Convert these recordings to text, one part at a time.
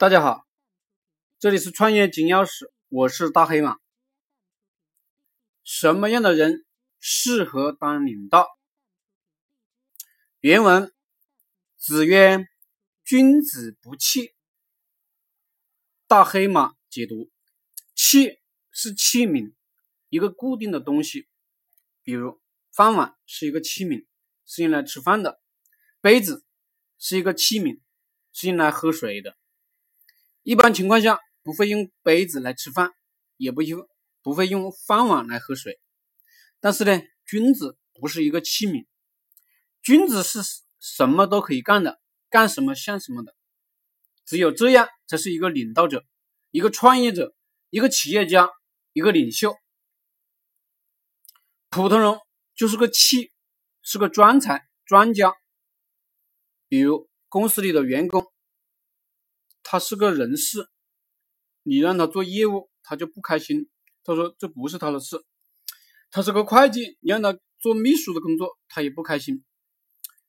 大家好，这里是创业金钥匙，我是大黑马。什么样的人适合当领导？原文：子曰：“君子不器。”大黑马解读：器是器皿，一个固定的东西，比如饭碗是一个器皿，是用来吃饭的；杯子是一个器皿，是用来喝水的。一般情况下，不会用杯子来吃饭，也不用不会用饭碗来喝水。但是呢，君子不是一个器皿，君子是什么都可以干的，干什么像什么的。只有这样，才是一个领导者，一个创业者，一个企业家，一个领袖。普通人就是个器，是个专才、专家。比如公司里的员工。他是个人事，你让他做业务，他就不开心。他说这不是他的事。他是个会计，你让他做秘书的工作，他也不开心。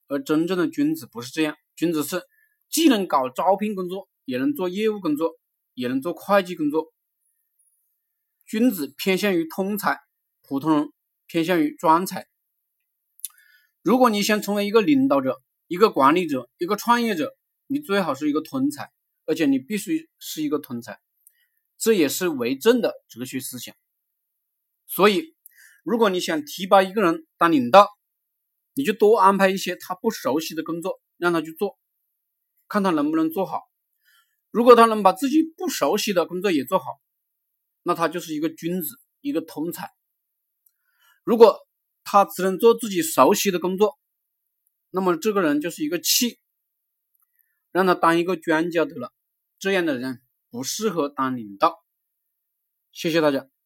而真正的君子不是这样，君子是既能搞招聘工作，也能做业务工作，也能做会计工作。君子偏向于通才，普通人偏向于专才。如果你想成为一个领导者、一个管理者、一个创业者，你最好是一个通才。而且你必须是一个通才，这也是为政的哲学思想。所以，如果你想提拔一个人当领导，你就多安排一些他不熟悉的工作让他去做，看他能不能做好。如果他能把自己不熟悉的工作也做好，那他就是一个君子，一个通才。如果他只能做自己熟悉的工作，那么这个人就是一个器，让他当一个专家得了。这样的人不适合当领导。谢谢大家。